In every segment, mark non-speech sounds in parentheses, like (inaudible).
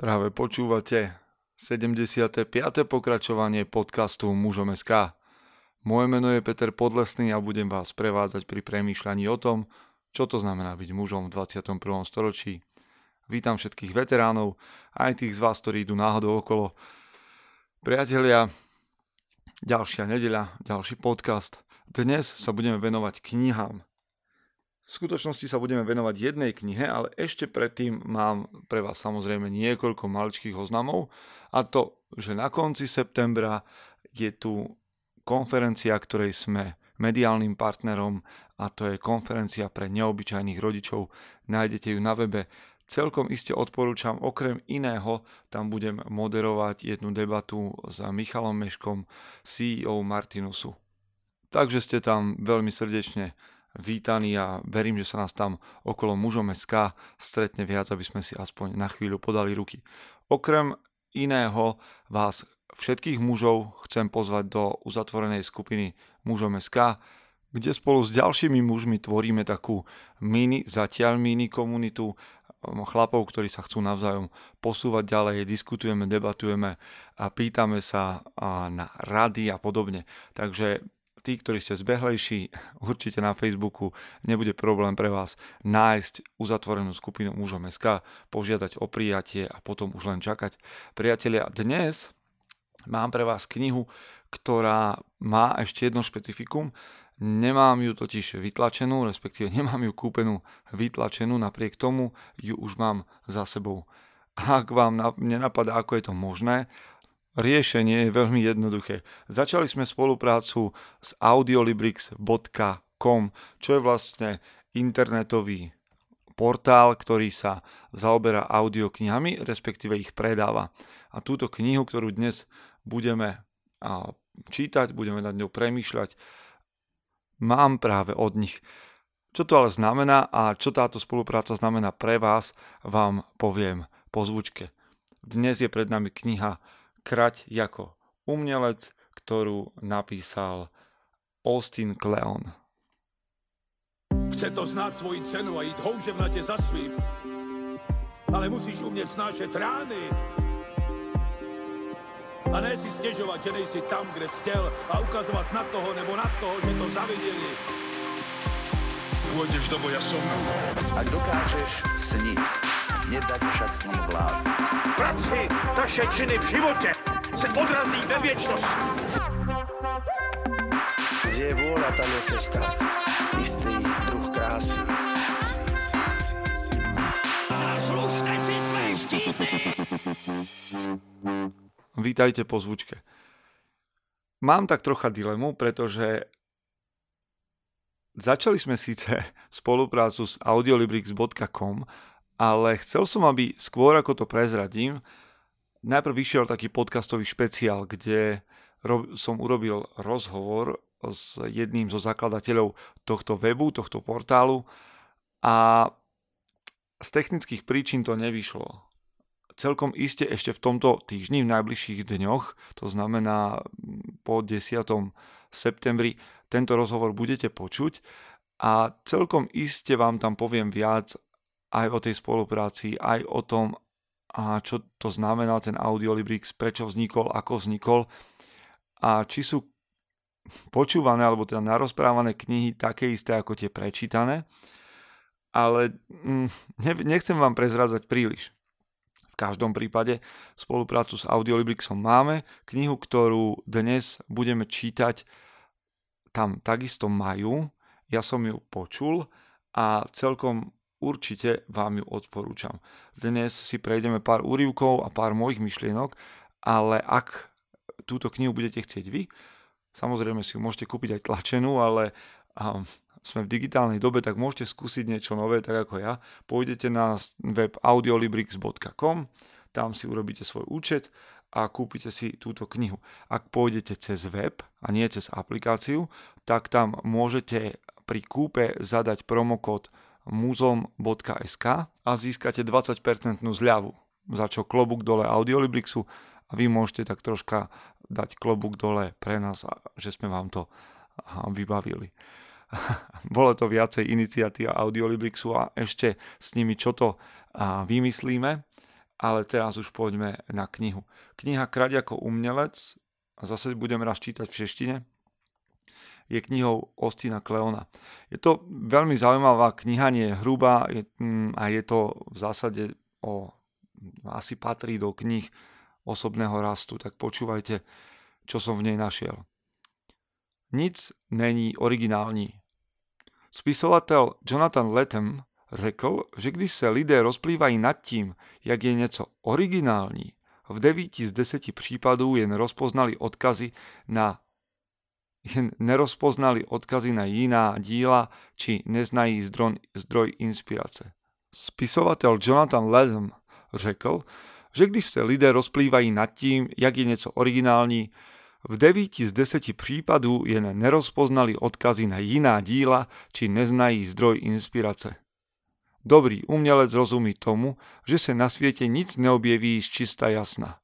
Práve počúvate 75. pokračovanie podcastu Mužom. Moje meno je Peter Podlesný a budem vás prevádzať pri premýšľaní o tom, čo to znamená byť mužom v 21. storočí. Vítam všetkých veteránov, aj tých z vás, ktorí idú náhodou okolo. Priatelia, ďalšia nedeľa, ďalší podcast. Dnes sa budeme venovať knihám. V skutočnosti sa budeme venovať jednej knihe, ale ešte predtým mám pre vás samozrejme niekoľko maličkých oznamov a to, že na konci septembra je tu konferencia, ktorej sme mediálnym partnerom a to je konferencia pre neobyčajných rodičov. Nájdete ju na webe. Celkom iste odporúčam, okrem iného, tam budem moderovať jednu debatu s Michalom Meškom, CEO Martinusu. Takže ste tam veľmi srdečne vítaní a verím, že sa nás tam okolo mužom SK stretne viac, aby sme si aspoň na chvíľu podali ruky. Okrem iného vás všetkých mužov chcem pozvať do uzatvorenej skupiny mužom SK, kde spolu s ďalšími mužmi tvoríme takú mini, zatiaľ mini komunitu um, chlapov, ktorí sa chcú navzájom posúvať ďalej, diskutujeme, debatujeme a pýtame sa na rady a podobne. Takže tí, ktorí ste zbehlejší, určite na Facebooku nebude problém pre vás nájsť uzatvorenú skupinu mužom SK, požiadať o prijatie a potom už len čakať. Priatelia, dnes mám pre vás knihu, ktorá má ešte jedno špecifikum. Nemám ju totiž vytlačenú, respektíve nemám ju kúpenú vytlačenú, napriek tomu ju už mám za sebou. Ak vám nenapadá, ako je to možné, Riešenie je veľmi jednoduché. Začali sme spoluprácu s audiolibrix.com, čo je vlastne internetový portál, ktorý sa zaoberá audioknihami, respektíve ich predáva. A túto knihu, ktorú dnes budeme čítať, budeme nad ňou premýšľať, mám práve od nich. Čo to ale znamená a čo táto spolupráca znamená pre vás, vám poviem po zvučke. Dnes je pred nami kniha Krať ako umelec, ktorú napísal Austin Kleon. Chce to znát svoji cenu a jít houževnatě za svým, ale musíš umět snášet rány. A ne si stěžovat, že nejsi tam, kde jsi chtěl a ukazovat na toho nebo na toho, že to zaviděli. Pôjdeš do boja som. Ak dokážeš sniť, nedať však sním vlád. Práci, taše činy v životě se odrazí ve věčnosti. Kde je vôľa, tam je cesta. Istý druh krásy. Zaslužte si své štíty! Vítajte po zvučke. Mám tak trocha dilemu, pretože začali sme síce (laughs) spoluprácu s audiolibrix.com, ale chcel som, aby skôr ako to prezradím, najprv vyšiel taký podcastový špeciál, kde som urobil rozhovor s jedným zo zakladateľov tohto webu, tohto portálu a z technických príčin to nevyšlo. Celkom iste ešte v tomto týždni, v najbližších dňoch, to znamená po 10. septembri, tento rozhovor budete počuť a celkom iste vám tam poviem viac aj o tej spolupráci, aj o tom, a čo to znamená ten Audiolibrix, prečo vznikol, ako vznikol a či sú počúvané alebo teda narozprávané knihy také isté ako tie prečítané, ale mm, nechcem vám prezrádzať príliš. V každom prípade spoluprácu s Audiolibrixom máme, knihu, ktorú dnes budeme čítať, tam takisto majú, ja som ju počul a celkom určite vám ju odporúčam. Dnes si prejdeme pár úrivkov a pár mojich myšlienok, ale ak túto knihu budete chcieť vy, samozrejme si ju môžete kúpiť aj tlačenú, ale um, sme v digitálnej dobe, tak môžete skúsiť niečo nové, tak ako ja. Pôjdete na web audiolibrix.com, tam si urobíte svoj účet a kúpite si túto knihu. Ak pôjdete cez web a nie cez aplikáciu, tak tam môžete pri kúpe zadať promokód muzom.sk a získate 20% zľavu, za čo klobúk dole Audiolibrixu a vy môžete tak troška dať klobúk dole pre nás, že sme vám to vybavili. (laughs) Bolo to viacej iniciatíva Audiolibrixu a ešte s nimi čo to vymyslíme. Ale teraz už poďme na knihu. Kniha Kraď ako umelec, zase budem raz čítať v češtine, je knihou Ostina Kleona. Je to veľmi zaujímavá kniha, nie je hrubá je, mm, a je to v zásade o, asi patrí do knih osobného rastu, tak počúvajte, čo som v nej našiel. Nic není originální. Spisovatel Jonathan Lethem řekl, že když se lidé rozplývají nad tím, jak je něco originální, v 9 z 10 případů jen rozpoznali odkazy na nerozpoznali odkazy na jiná díla či neznají zdroj, zdroj inspirace. Spisovatel Jonathan Lethem řekl, že když se lidé rozplývají nad tím, jak je něco originální, v 9 z 10 případů jen nerozpoznali odkazy na jiná díla či neznají zdroj inspirace. Dobrý umělec rozumí tomu, že se na světě nic neobjeví z čista jasna.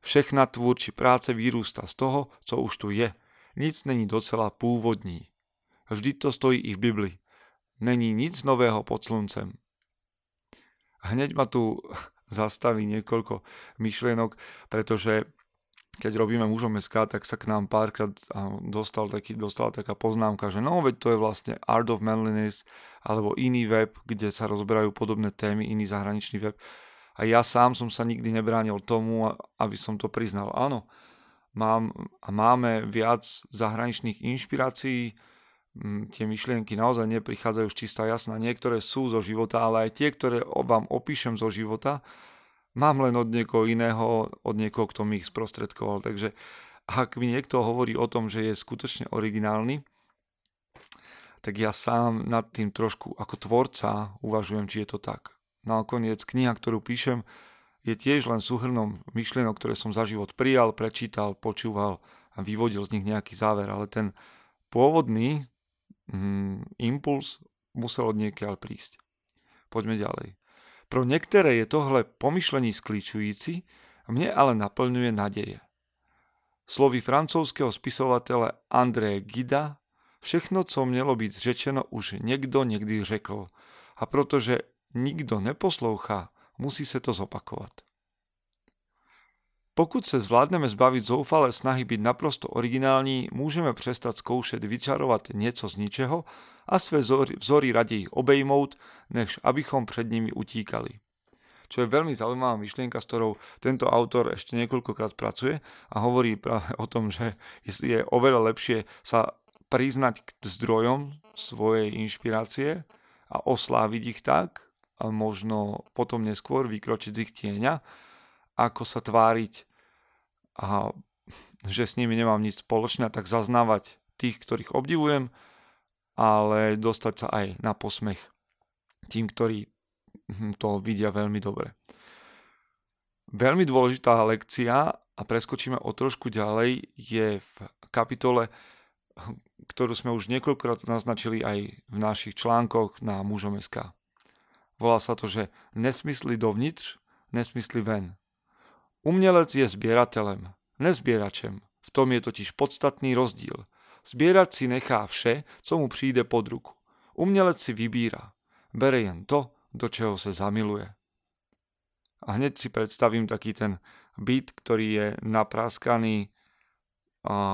Všechna tvůrčí práce vyrůstá z toho, co už tu je. Nic není docela původní. Vždy to stojí i v Bibli. Není nic nového pod sluncem. Hneď ma tu (laughs) zastaví niekoľko myšlienok, pretože keď robíme mužom SK, tak sa k nám párkrát dostal taký, dostala taká poznámka, že no veď to je vlastne Art of Manliness alebo iný web, kde sa rozberajú podobné témy, iný zahraničný web. A ja sám som sa nikdy nebránil tomu, aby som to priznal. Áno, mám, a máme viac zahraničných inšpirácií, tie myšlienky naozaj neprichádzajú z čistá jasná. Niektoré sú zo života, ale aj tie, ktoré vám opíšem zo života, Mám len od niekoho iného, od niekoho, kto mi ich sprostredkoval. Takže ak mi niekto hovorí o tom, že je skutočne originálny, tak ja sám nad tým trošku ako tvorca uvažujem, či je to tak. Nakoniec kniha, ktorú píšem, je tiež len súhrnom myšlienok, ktoré som za život prijal, prečítal, počúval a vyvodil z nich nejaký záver, ale ten pôvodný mm, impuls musel od niekiaľ prísť. Poďme ďalej. Pro některé je tohle pomyšlení skličující, mne ale naplňuje nadeje. Slovy francouzského spisovatele André Gida, všechno, co mělo být řečeno, už někdo někdy řekl. A protože nikdo neposlouchá, musí se to zopakovat. Pokud se zvládneme zbavit zoufalé snahy být naprosto originální, můžeme přestat zkoušet vyčarovat něco z ničeho a své vzory, raději obejmout, než abychom před nimi utíkali. Čo je veľmi zaujímavá myšlienka, s ktorou tento autor ešte niekoľkokrát pracuje a hovorí práve o tom, že je oveľa lepšie sa priznať k zdrojom svojej inšpirácie a osláviť ich tak možno potom neskôr vykročiť z ich tieňa, ako sa tváriť a že s nimi nemám nič spoločné, tak zaznávať tých, ktorých obdivujem, ale dostať sa aj na posmech tým, ktorí to vidia veľmi dobre. Veľmi dôležitá lekcia a preskočíme o trošku ďalej je v kapitole, ktorú sme už niekoľkokrát naznačili aj v našich článkoch na mužom.sk. Volá sa to, že nesmysly dovnitř, nesmysly ven. Umělec je zbierateľem, nezbieračem. V tom je totiž podstatný rozdíl. Zbierač si nechá vše, co mu přijde pod ruku. Umělec si vybíra. Bere jen to, do čeho sa zamiluje. A hneď si predstavím taký ten byt, ktorý je napraskaný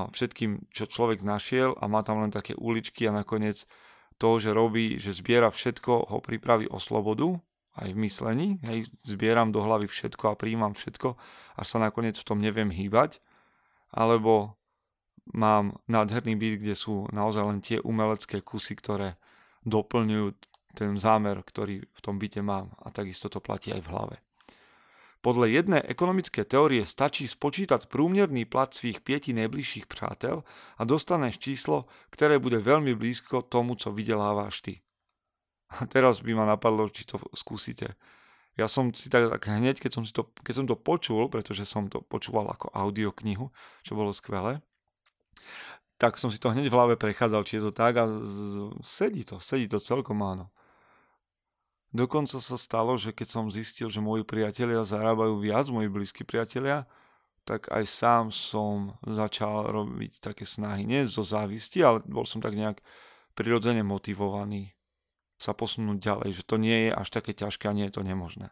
všetkým, čo človek našiel a má tam len také uličky a nakoniec to, že robí, že zbiera všetko, ho pripraví o slobodu aj v myslení, hej, zbieram do hlavy všetko a príjmam všetko, až sa nakoniec v tom neviem hýbať, alebo mám nádherný byt, kde sú naozaj len tie umelecké kusy, ktoré doplňujú ten zámer, ktorý v tom byte mám a takisto to platí aj v hlave. Podle jedné ekonomické teórie stačí spočítať průměrný plat svých pieti najbližších přátel a dostaneš číslo, ktoré bude veľmi blízko tomu, co vydeláváš ty. A teraz by ma napadlo, či to skúsite. Ja som si tak, tak hneď, keď som, si to, keď som to počul, pretože som to počúval ako audioknihu, čo bolo skvelé, tak som si to hneď v hlave prechádzal, či je to tak a z, sedí to, sedí to celkom áno. Dokonca sa stalo, že keď som zistil, že moji priatelia zarábajú viac, moji blízki priatelia, tak aj sám som začal robiť také snahy, nie zo závisti, ale bol som tak nejak prirodzene motivovaný sa posunúť ďalej, že to nie je až také ťažké a nie je to nemožné.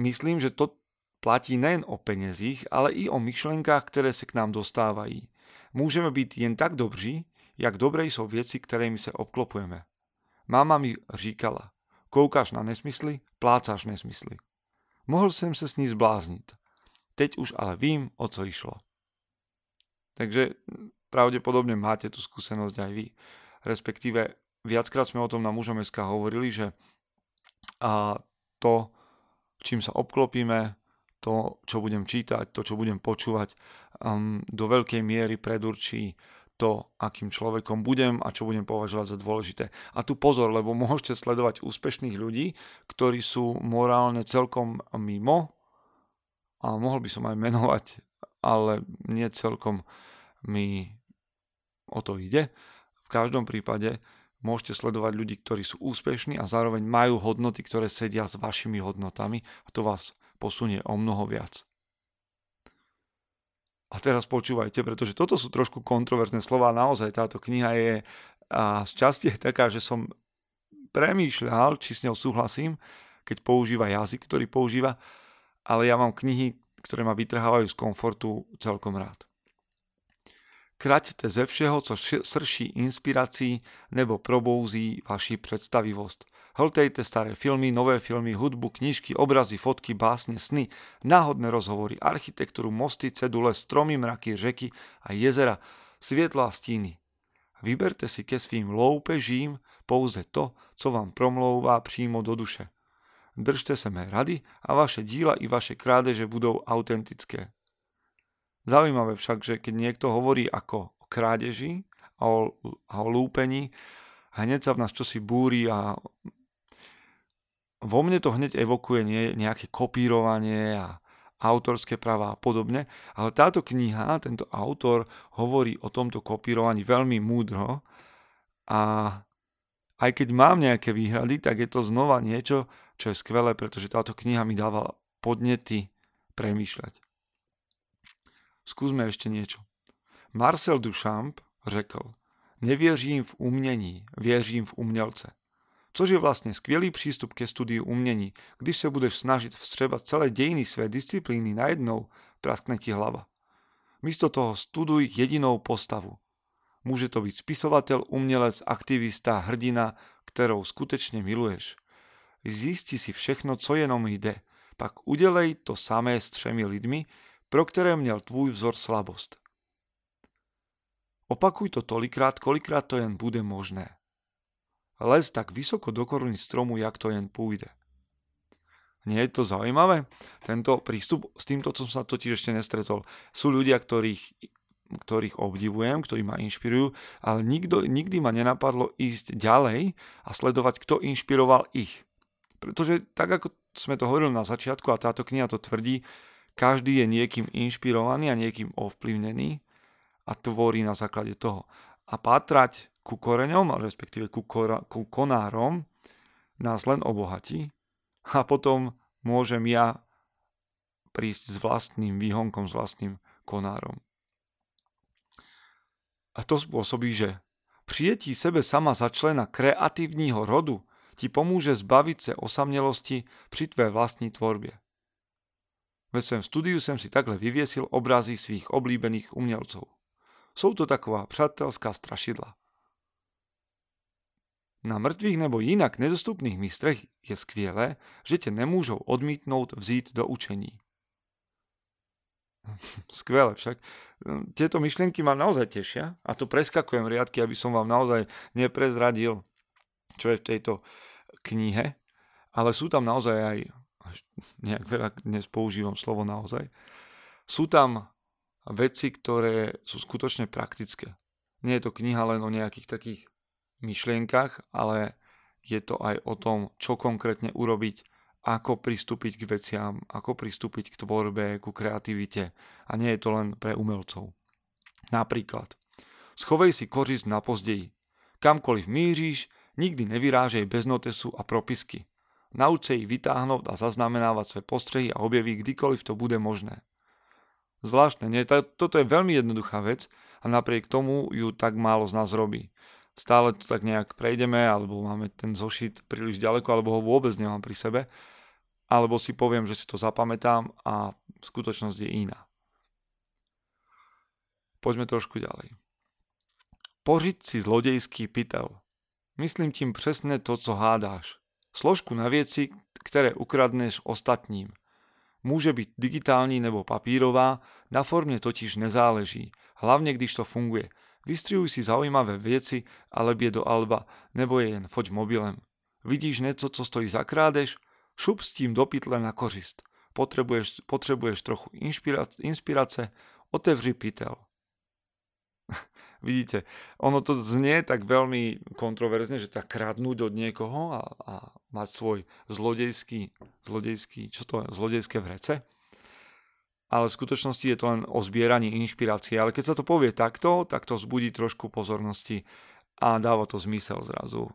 Myslím, že to platí nejen o peniazích, ale i o myšlenkách, ktoré sa k nám dostávají. Môžeme byť jen tak dobří, jak dobrej sú veci, ktorými sa obklopujeme. Mama mi říkala, koukáš na nesmysly, plácáš nesmysly. Mohl som sa s ní zblázniť. Teď už ale vím, o co išlo. Takže pravdepodobne máte tú skúsenosť aj vy. Respektíve viackrát sme o tom na mužom SK hovorili, že a to, čím sa obklopíme, to, čo budem čítať, to, čo budem počúvať, um, do veľkej miery predurčí to, akým človekom budem a čo budem považovať za dôležité. A tu pozor, lebo môžete sledovať úspešných ľudí, ktorí sú morálne celkom mimo, a mohol by som aj menovať, ale nie celkom mi o to ide. V každom prípade môžete sledovať ľudí, ktorí sú úspešní a zároveň majú hodnoty, ktoré sedia s vašimi hodnotami a to vás posunie o mnoho viac. A teraz počúvajte, pretože toto sú trošku kontroverzné slova. Naozaj táto kniha je a z časti je taká, že som premýšľal, či s ňou súhlasím, keď používa jazyk, ktorý používa, ale ja mám knihy, ktoré ma vytrhávajú z komfortu celkom rád. Kraťte ze všeho, co srší inspirací nebo probouzí vaši predstavivosť. Hltejte staré filmy, nové filmy, hudbu, knižky, obrazy, fotky, básne, sny, náhodné rozhovory, architektúru, mosty, cedule, stromy, mraky, řeky a jezera, svietla a stíny. Vyberte si ke svým loupežím pouze to, co vám promlouvá přímo do duše. Držte sa mé rady a vaše díla i vaše krádeže budou autentické. Zaujímavé však, že keď niekto hovorí ako o krádeži a o, a o lúpení, hneď sa v nás čosi búri a vo mne to hneď evokuje nie, nejaké kopírovanie a autorské práva a podobne, ale táto kniha, tento autor hovorí o tomto kopírovaní veľmi múdro a aj keď mám nejaké výhrady, tak je to znova niečo, čo je skvelé, pretože táto kniha mi dávala podnety premýšľať. Skúsme ešte niečo. Marcel Duchamp řekl, nevěřím v umění, věřím v umělce. Což je vlastně skvělý přístup ke studiu umění. Když se budeš snažit vstřebat celé dějiny své disciplíny najednou, praskne ti hlava. Místo toho studuj jedinou postavu. Může to byť spisovateľ, umelec, aktivista, hrdina, ktorou skutečne miluješ. Zisti si všechno, co jenom jde. Pak udelej to samé s třemi lidmi, pro ktoré měl tvůj vzor slabost. Opakuj to tolikrát, kolikrát to jen bude možné. Les tak vysoko do koruny stromu, jak to jen pôjde. Nie je to zaujímavé? Tento prístup, s týmto som sa totiž ešte nestretol. Sú ľudia, ktorých ktorých obdivujem, ktorí ma inšpirujú, ale nikdo, nikdy ma nenapadlo ísť ďalej a sledovať, kto inšpiroval ich. Pretože tak, ako sme to hovorili na začiatku a táto kniha to tvrdí, každý je niekým inšpirovaný a niekým ovplyvnený a tvorí na základe toho. A pátrať ku koreňom, respektíve ku, kora, ku konárom, nás len obohatí a potom môžem ja prísť s vlastným výhonkom, s vlastným konárom. A to spôsobí, že přijetí sebe sama za člena kreatívního rodu ti pomôže zbaviť sa osamnelosti pri tvé vlastní tvorbě. Ve svém studiu jsem si takhle vyviesil obrazy svých oblíbených umělcov. Jsou to taková přátelská strašidla. Na mŕtvych nebo jinak nedostupných mistrech je skvělé, že tě nemůžou odmítnout vzít do učení. (laughs) Skvelé však. Tieto myšlienky ma naozaj tešia a tu preskakujem riadky, aby som vám naozaj neprezradil, čo je v tejto knihe, ale sú tam naozaj aj, nejak veľa dnes používam slovo naozaj, sú tam veci, ktoré sú skutočne praktické. Nie je to kniha len o nejakých takých myšlienkach, ale je to aj o tom, čo konkrétne urobiť ako pristúpiť k veciam, ako pristúpiť k tvorbe, ku kreativite a nie je to len pre umelcov. Napríklad, schovej si kořist na pozdeji. Kamkoliv míříš, nikdy nevyrážej bez notesu a propisky. Nauč sa ich vytáhnuť a zaznamenávať svoje postrehy a objaví kdykoliv to bude možné. Zvláštne, nie? Toto je veľmi jednoduchá vec a napriek tomu ju tak málo z nás robí. Stále to tak nejak prejdeme, alebo máme ten zošit príliš ďaleko, alebo ho vôbec nemám pri sebe alebo si poviem, že si to zapamätám a skutočnosť je iná. Poďme trošku ďalej. Požiť si zlodejský pytel. Myslím tím přesne to, co hádáš. Složku na věci, které ukradneš ostatním. Může být digitální nebo papírová, na formě totiž nezáleží, hlavně když to funguje. Vystrihuj si zaujímavé věci, ale je do alba, nebo je jen foť mobilem. Vidíš něco, co stojí za krádež? Šup s tím do pytle na kořist. Potrebuješ, potrebuješ trochu inspirace, otevři pytel. (laughs) Vidíte, ono to znie tak veľmi kontroverzne, že tak kradnúť od niekoho a, a mať svoj zlodejský, zlodejský, čo to je, zlodejské vrece. Ale v skutočnosti je to len o zbieraní inšpirácie. Ale keď sa to povie takto, tak to zbudí trošku pozornosti a dáva to zmysel zrazu.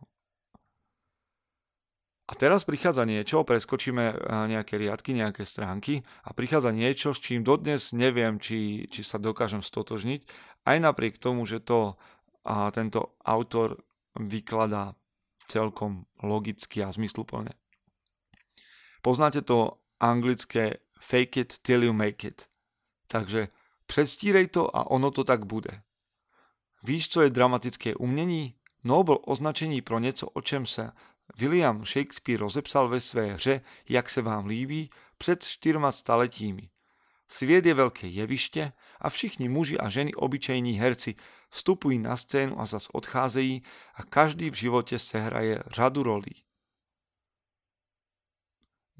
A teraz prichádza niečo, preskočíme eh, nejaké riadky, nejaké stránky a prichádza niečo, s čím dodnes neviem, či, či sa dokážem stotožniť, aj napriek tomu, že to a tento autor vykladá celkom logicky a zmysluplne. Poznáte to anglické fake it till you make it. Takže predstírej to a ono to tak bude. Víš, co je dramatické umění? Nobel označení pro něco, o čem se William Shakespeare rozepsal ve své hře Jak se vám líbí před čtyřma staletími. Sviet je veľké jeviště a všichni muži a ženy obyčejní herci vstupují na scénu a zas odcházejí a každý v živote sehraje řadu rolí.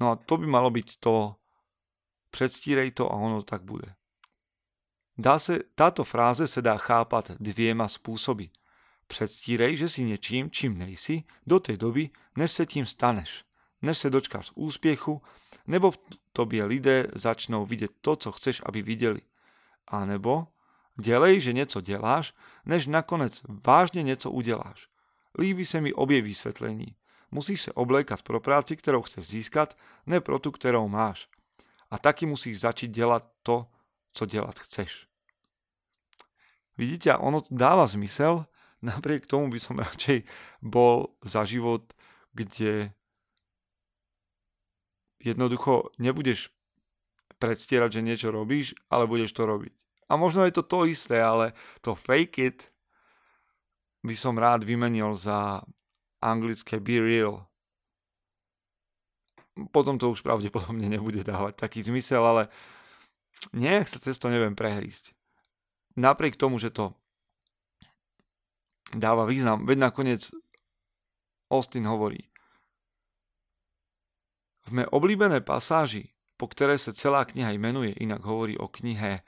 No a to by malo byť to predstírej to a ono tak bude. Dá se, táto fráze se dá chápat dvěma způsoby – Předstírej, že si něčím, čím nejsi, do té doby, než se tím staneš. Než se dočkáš úspěchu, nebo v tobě lidé začnou vidět to, co chceš, aby viděli. A nebo dělej, že něco děláš, než nakonec vážně něco uděláš. Líbí se mi obě vysvětlení. Musíš se oblékat pro práci, kterou chceš získat, ne pro tu, kterou máš. A taky musíš začít dělat to, co dělat chceš. Vidíte, ono dáva zmysel, (laughs) napriek tomu by som radšej bol za život, kde jednoducho nebudeš predstierať, že niečo robíš, ale budeš to robiť. A možno je to to isté, ale to fake it by som rád vymenil za anglické be real. Potom to už pravdepodobne nebude dávať taký zmysel, ale nejak sa cez to neviem prehrísť. Napriek tomu, že to dáva význam. Veď nakoniec Austin hovorí. V mé oblíbené pasáži, po které se celá kniha jmenuje, inak hovorí o knihe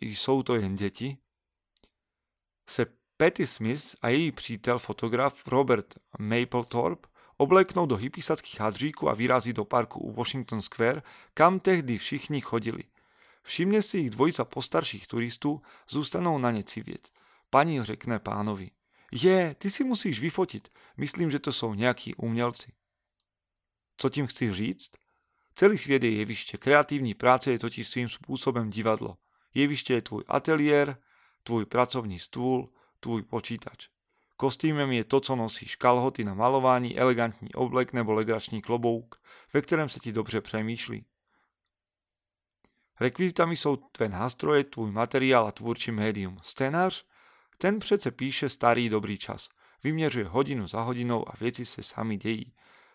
Jsou to jen děti, se Patty Smith a její přítel fotograf Robert Mapplethorpe obleknou do hypisackých hadříků a vyrazí do parku u Washington Square, kam tehdy všichni chodili. Všimne si ich dvojica postarších turistů, zůstanou na ně civět. Paní řekne pánovi, je, ty si musíš vyfotiť, myslím, že to jsou nejakí umělci. Co tím chci říct? Celý svět je jeviště, kreatívní práce je totiž svým spôsobom divadlo. Jeviště je tvůj ateliér, tvůj pracovní stůl, tvůj počítač. Kostýmem je to, co nosíš, kalhoty na malování, elegantní oblek nebo legrační klobouk, ve kterém se ti dobře přemýšlí. Rekvizitami jsou tvé nástroje, tvůj materiál a tvůrčí médium. Scénář ten přece píše starý dobrý čas. Vyměřuje hodinu za hodinou a věci se sami dejí.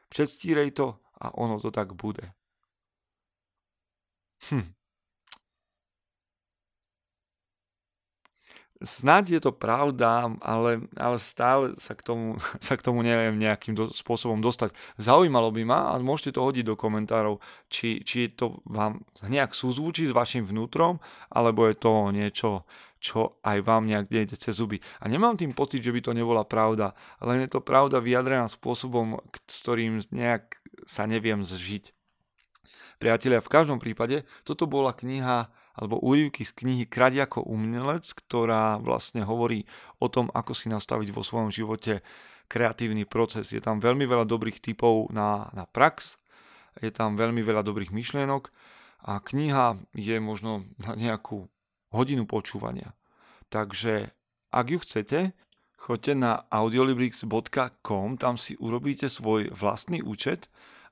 Předstírej to a ono to tak bude. Hm. Snáď je to pravda, ale, ale stále sa k, tomu, (laughs) sa k tomu neviem nejakým do, spôsobom dostať. Zaujímalo by ma, a môžete to hodiť do komentárov, či, či to vám nejak súzvučí s vašim vnútrom, alebo je to niečo, čo aj vám nejak nejde cez zuby. A nemám tým pocit, že by to nebola pravda, len je to pravda vyjadrená spôsobom, s ktorým nejak sa neviem zžiť. Priatelia, v každom prípade toto bola kniha alebo úryvky z knihy Krať ako umelec, ktorá vlastne hovorí o tom, ako si nastaviť vo svojom živote kreatívny proces. Je tam veľmi veľa dobrých typov na, na prax, je tam veľmi veľa dobrých myšlienok a kniha je možno na nejakú hodinu počúvania. Takže ak ju chcete, choďte na audiolibrix.com, tam si urobíte svoj vlastný účet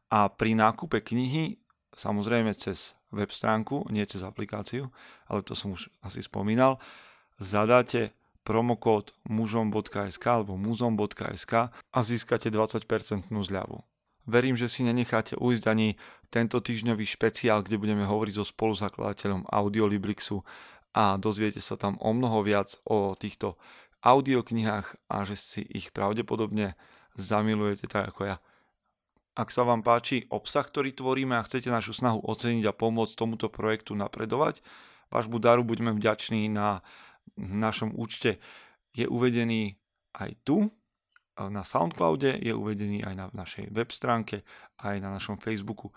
A pri nákupe knihy, samozrejme cez web stránku, nie cez aplikáciu, ale to som už asi spomínal, zadáte promokód mužom.sk alebo muzom.sk a získate 20% zľavu. Verím, že si nenecháte ujsť ani tento týždňový špeciál, kde budeme hovoriť so spoluzakladateľom Audiolibrixu a dozviete sa tam o mnoho viac o týchto audioknihách a že si ich pravdepodobne zamilujete tak ako ja. Ak sa vám páči obsah, ktorý tvoríme a chcete našu snahu oceniť a pomôcť tomuto projektu napredovať, vášmu daru buďme vďační na našom účte. Je uvedený aj tu, na Soundcloude, je uvedený aj na našej web stránke, aj na našom Facebooku.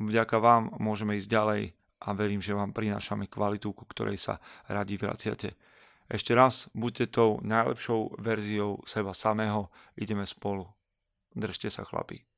Vďaka vám môžeme ísť ďalej a verím, že vám prinášame kvalitu, ku ktorej sa radi vraciate. Ešte raz, buďte tou najlepšou verziou seba samého, ideme spolu. Držte sa chlapi.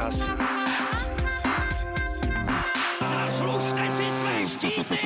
čas. Zaslužte si své štíty!